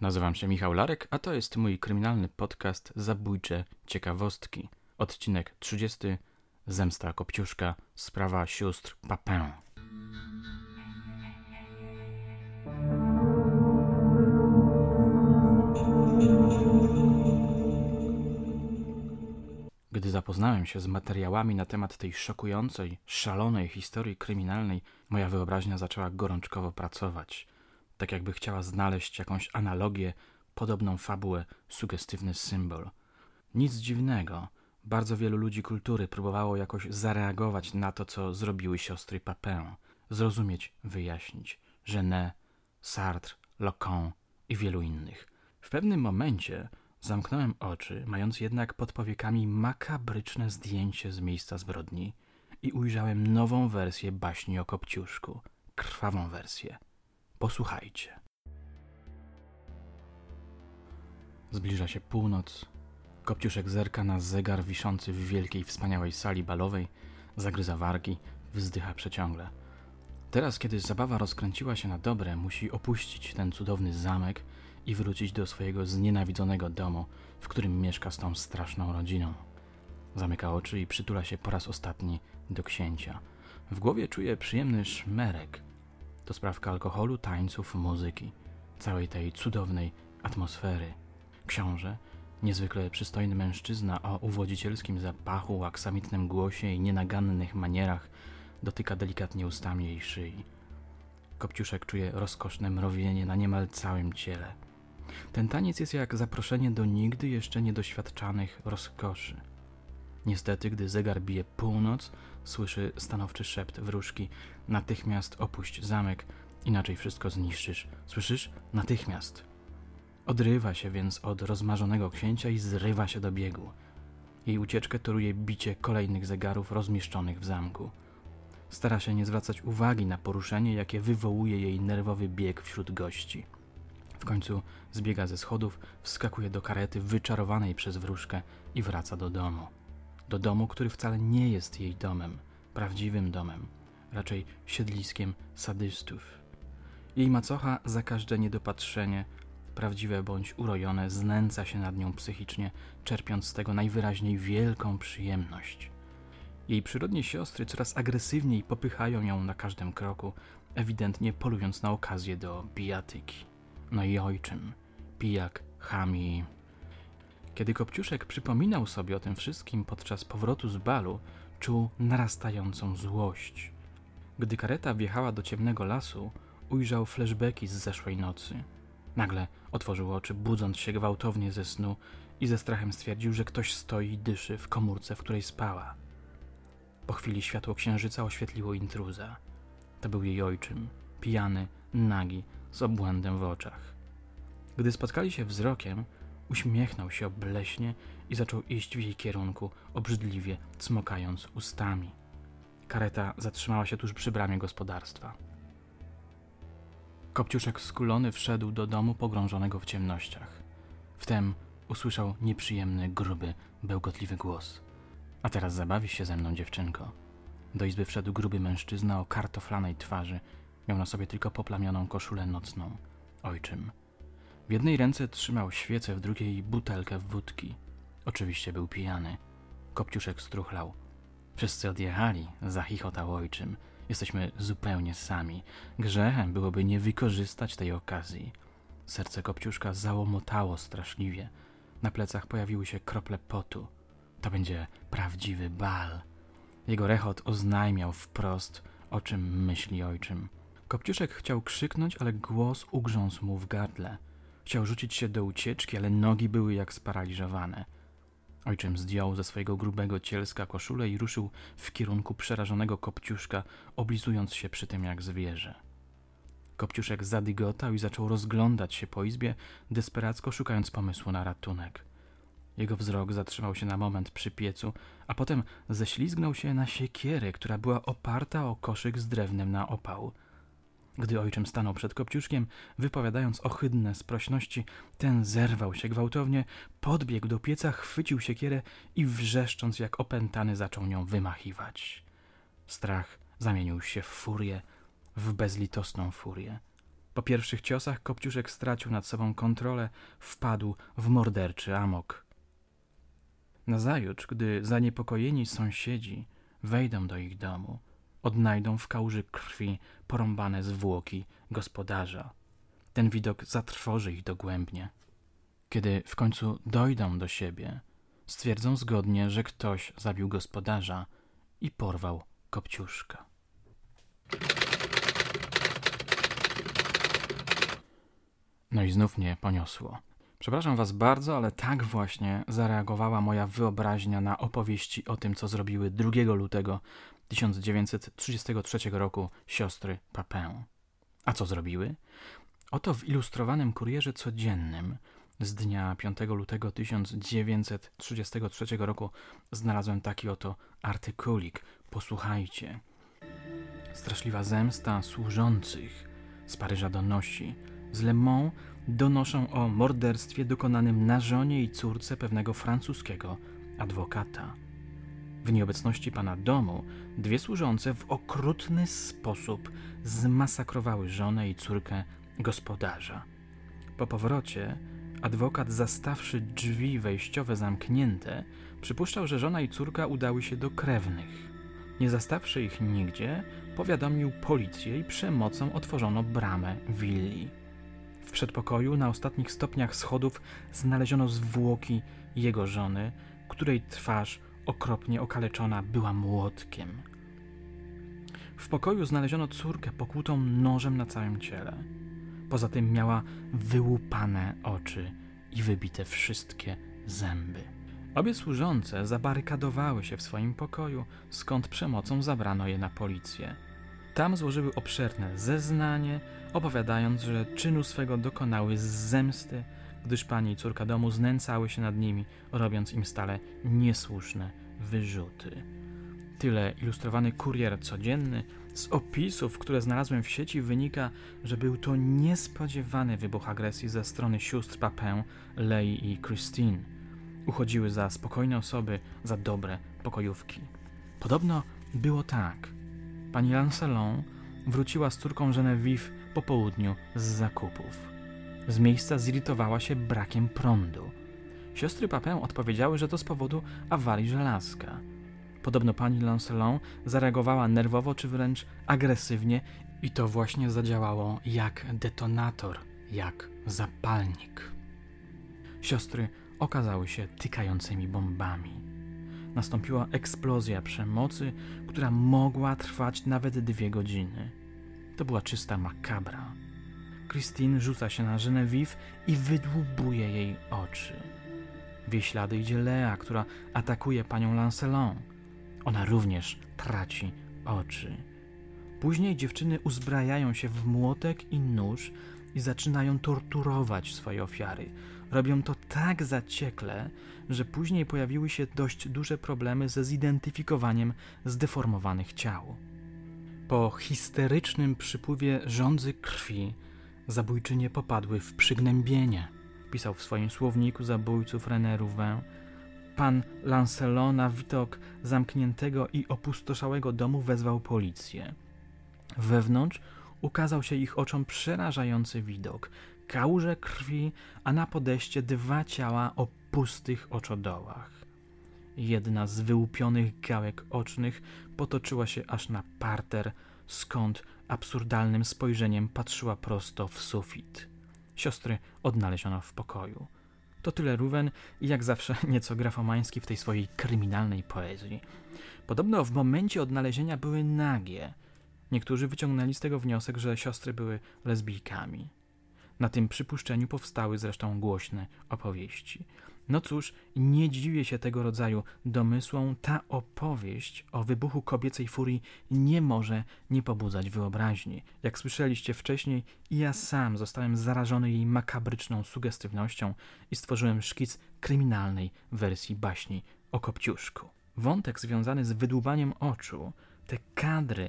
Nazywam się Michał Larek, a to jest mój kryminalny podcast Zabójcze Ciekawostki. Odcinek 30. Zemsta Kopciuszka. Sprawa sióstr Papin. Gdy zapoznałem się z materiałami na temat tej szokującej, szalonej historii kryminalnej, moja wyobraźnia zaczęła gorączkowo pracować. Tak jakby chciała znaleźć jakąś analogię, podobną fabułę, sugestywny symbol. Nic dziwnego. Bardzo wielu ludzi kultury próbowało jakoś zareagować na to, co zrobiły siostry Papin. Zrozumieć, wyjaśnić. Genet, Sartre, Lacan i wielu innych. W pewnym momencie Zamknąłem oczy, mając jednak pod powiekami makabryczne zdjęcie z miejsca zbrodni i ujrzałem nową wersję baśni o Kopciuszku, krwawą wersję. Posłuchajcie. Zbliża się północ. Kopciuszek zerka na zegar wiszący w wielkiej, wspaniałej sali balowej, zagryza wargi, wzdycha przeciągle. Teraz, kiedy zabawa rozkręciła się na dobre, musi opuścić ten cudowny zamek i wrócić do swojego znienawidzonego domu, w którym mieszka z tą straszną rodziną. Zamyka oczy i przytula się po raz ostatni do księcia. W głowie czuje przyjemny szmerek. To sprawka alkoholu, tańców, muzyki, całej tej cudownej atmosfery. Książę, niezwykle przystojny mężczyzna o uwodzicielskim zapachu, aksamitnym głosie i nienagannych manierach, dotyka delikatnie ustami jej szyi. Kopciuszek czuje rozkoszne mrowienie na niemal całym ciele. Ten taniec jest jak zaproszenie do nigdy jeszcze niedoświadczanych rozkoszy. Niestety, gdy zegar bije północ, słyszy stanowczy szept wróżki: Natychmiast opuść zamek, inaczej wszystko zniszczysz. Słyszysz? Natychmiast. Odrywa się więc od rozmarzonego księcia i zrywa się do biegu. Jej ucieczkę toruje bicie kolejnych zegarów rozmieszczonych w zamku. Stara się nie zwracać uwagi na poruszenie, jakie wywołuje jej nerwowy bieg wśród gości. W końcu zbiega ze schodów, wskakuje do karety wyczarowanej przez wróżkę i wraca do domu. Do domu, który wcale nie jest jej domem, prawdziwym domem, raczej siedliskiem sadystów. Jej macocha za każde niedopatrzenie, prawdziwe bądź urojone, znęca się nad nią psychicznie, czerpiąc z tego najwyraźniej wielką przyjemność. Jej przyrodnie siostry coraz agresywniej popychają ją na każdym kroku, ewidentnie polując na okazję do bijatyki. No i ojczym, pijak, chami. Kiedy Kopciuszek przypominał sobie o tym wszystkim podczas powrotu z balu, czuł narastającą złość. Gdy kareta wjechała do ciemnego lasu, ujrzał flashbacki z zeszłej nocy. Nagle otworzył oczy, budząc się gwałtownie ze snu i ze strachem stwierdził, że ktoś stoi i dyszy w komórce, w której spała. Po chwili światło księżyca oświetliło intruza. To był jej ojczym, pijany, nagi, z obłędem w oczach. Gdy spotkali się wzrokiem, uśmiechnął się obleśnie i zaczął iść w jej kierunku, obrzydliwie cmokając ustami. Kareta zatrzymała się tuż przy bramie gospodarstwa. Kopciuszek skulony wszedł do domu pogrążonego w ciemnościach. Wtem usłyszał nieprzyjemny, gruby, bełkotliwy głos. A teraz zabawi się ze mną, dziewczynko. Do izby wszedł gruby mężczyzna o kartoflanej twarzy Miał na sobie tylko poplamioną koszulę nocną. Ojczym. W jednej ręce trzymał świecę, w drugiej butelkę wódki. Oczywiście był pijany. Kopciuszek struchlał. Wszyscy odjechali, zachichotał ojczym. Jesteśmy zupełnie sami. Grzechem byłoby nie wykorzystać tej okazji. Serce Kopciuszka załomotało straszliwie. Na plecach pojawiły się krople potu. To będzie prawdziwy bal. Jego rechot oznajmiał wprost, o czym myśli ojczym. Kopciuszek chciał krzyknąć, ale głos ugrząsł mu w gardle. Chciał rzucić się do ucieczki, ale nogi były jak sparaliżowane. Ojczym zdjął ze swojego grubego cielska koszulę i ruszył w kierunku przerażonego Kopciuszka, oblizując się przy tym jak zwierzę. Kopciuszek zadygotał i zaczął rozglądać się po izbie, desperacko szukając pomysłu na ratunek. Jego wzrok zatrzymał się na moment przy piecu, a potem ześlizgnął się na siekierę, która była oparta o koszyk z drewnem na opał. Gdy ojczym stanął przed Kopciuszkiem, wypowiadając ohydne sprośności, ten zerwał się gwałtownie, podbiegł do pieca, chwycił siekierę i wrzeszcząc jak opętany zaczął nią wymachiwać. Strach zamienił się w furię, w bezlitosną furię. Po pierwszych ciosach Kopciuszek stracił nad sobą kontrolę, wpadł w morderczy amok. Nazajutrz, gdy zaniepokojeni sąsiedzi wejdą do ich domu, odnajdą w kałuży krwi porąbane zwłoki gospodarza. Ten widok zatrwoży ich dogłębnie. Kiedy w końcu dojdą do siebie, stwierdzą zgodnie, że ktoś zabił gospodarza i porwał Kopciuszka. No i znów mnie poniosło. Przepraszam Was bardzo, ale tak właśnie zareagowała moja wyobraźnia na opowieści o tym, co zrobiły 2 lutego 1933 roku siostry Papin. A co zrobiły? Oto w ilustrowanym kurierze codziennym z dnia 5 lutego 1933 roku znalazłem taki oto artykulik. Posłuchajcie. Straszliwa zemsta służących z Paryża donosi. Z Le Mans donoszą o morderstwie dokonanym na żonie i córce pewnego francuskiego adwokata. W nieobecności pana domu dwie służące w okrutny sposób zmasakrowały żonę i córkę gospodarza. Po powrocie adwokat, zastawszy drzwi wejściowe zamknięte, przypuszczał, że żona i córka udały się do krewnych. Nie zastawszy ich nigdzie, powiadomił policję i przemocą otworzono bramę willi. W przedpokoju na ostatnich stopniach schodów znaleziono zwłoki jego żony, której twarz okropnie okaleczona była młotkiem. W pokoju znaleziono córkę pokłutą nożem na całym ciele. Poza tym miała wyłupane oczy i wybite wszystkie zęby. Obie służące zabarykadowały się w swoim pokoju, skąd przemocą zabrano je na policję. Tam złożyły obszerne zeznanie, opowiadając, że czynu swego dokonały z zemsty, gdyż pani i córka domu znęcały się nad nimi, robiąc im stale niesłuszne wyrzuty. Tyle ilustrowany kurier codzienny z opisów, które znalazłem w sieci, wynika, że był to niespodziewany wybuch agresji ze strony sióstr Papin, Lei i Christine. Uchodziły za spokojne osoby, za dobre pokojówki. Podobno było tak. Pani Lancelon wróciła z córką Genevieve po południu z zakupów. Z miejsca zirytowała się brakiem prądu. Siostry Papin odpowiedziały, że to z powodu awarii żelazka. Podobno pani Lancelon zareagowała nerwowo czy wręcz agresywnie i to właśnie zadziałało jak detonator, jak zapalnik. Siostry okazały się tykającymi bombami. Nastąpiła eksplozja przemocy, która mogła trwać nawet dwie godziny. To była czysta makabra. Christine rzuca się na Genevieve i wydłubuje jej oczy. W jej ślady idzie Lea, która atakuje panią Lancelon. Ona również traci oczy. Później dziewczyny uzbrajają się w młotek i nóż i zaczynają torturować swoje ofiary. Robią to tak zaciekle, że później pojawiły się dość duże problemy ze zidentyfikowaniem zdeformowanych ciał. Po histerycznym przypływie żądzy krwi zabójczynie popadły w przygnębienie, pisał w swoim słowniku zabójców René Rouvin. Pan Lancelot na widok zamkniętego i opustoszałego domu wezwał policję. Wewnątrz ukazał się ich oczom przerażający widok. Kałuże krwi, a na podejście dwa ciała o pustych oczodołach. Jedna z wyłupionych gałek ocznych potoczyła się aż na parter, skąd absurdalnym spojrzeniem patrzyła prosto w sufit. Siostry odnaleziono w pokoju. To tyle Ruwen i jak zawsze nieco grafomański w tej swojej kryminalnej poezji. Podobno w momencie odnalezienia były nagie. Niektórzy wyciągnęli z tego wniosek, że siostry były lesbijkami. Na tym przypuszczeniu powstały zresztą głośne opowieści. No cóż, nie dziwię się tego rodzaju domysłom. Ta opowieść o wybuchu kobiecej furii nie może nie pobudzać wyobraźni. Jak słyszeliście wcześniej, ja sam zostałem zarażony jej makabryczną sugestywnością i stworzyłem szkic kryminalnej wersji baśni o Kopciuszku. Wątek związany z wydłubaniem oczu, te kadry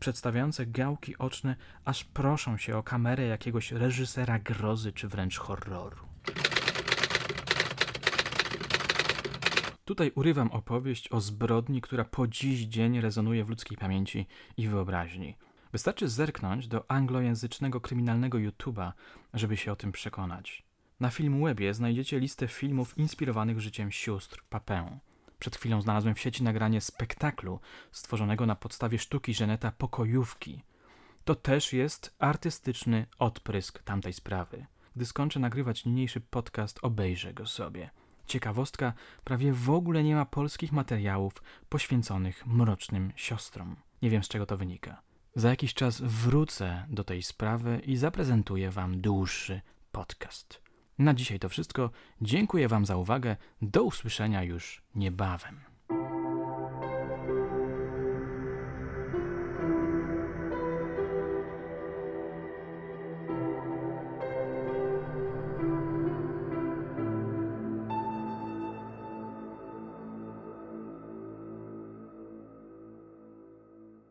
przedstawiające gałki oczne, aż proszą się o kamerę jakiegoś reżysera grozy czy wręcz horroru. Tutaj urywam opowieść o zbrodni, która po dziś dzień rezonuje w ludzkiej pamięci i wyobraźni. Wystarczy zerknąć do anglojęzycznego kryminalnego YouTube'a, żeby się o tym przekonać. Na Filmwebie znajdziecie listę filmów inspirowanych życiem sióstr Papin. Przed chwilą znalazłem w sieci nagranie spektaklu stworzonego na podstawie sztuki Żeneta Pokojówki. To też jest artystyczny odprysk tamtej sprawy. Gdy skończę nagrywać niniejszy podcast, obejrzę go sobie. Ciekawostka, prawie w ogóle nie ma polskich materiałów poświęconych mrocznym siostrom. Nie wiem z czego to wynika. Za jakiś czas wrócę do tej sprawy i zaprezentuję Wam dłuższy podcast. Na dzisiaj to wszystko. Dziękuję Wam za uwagę. Do usłyszenia już niebawem.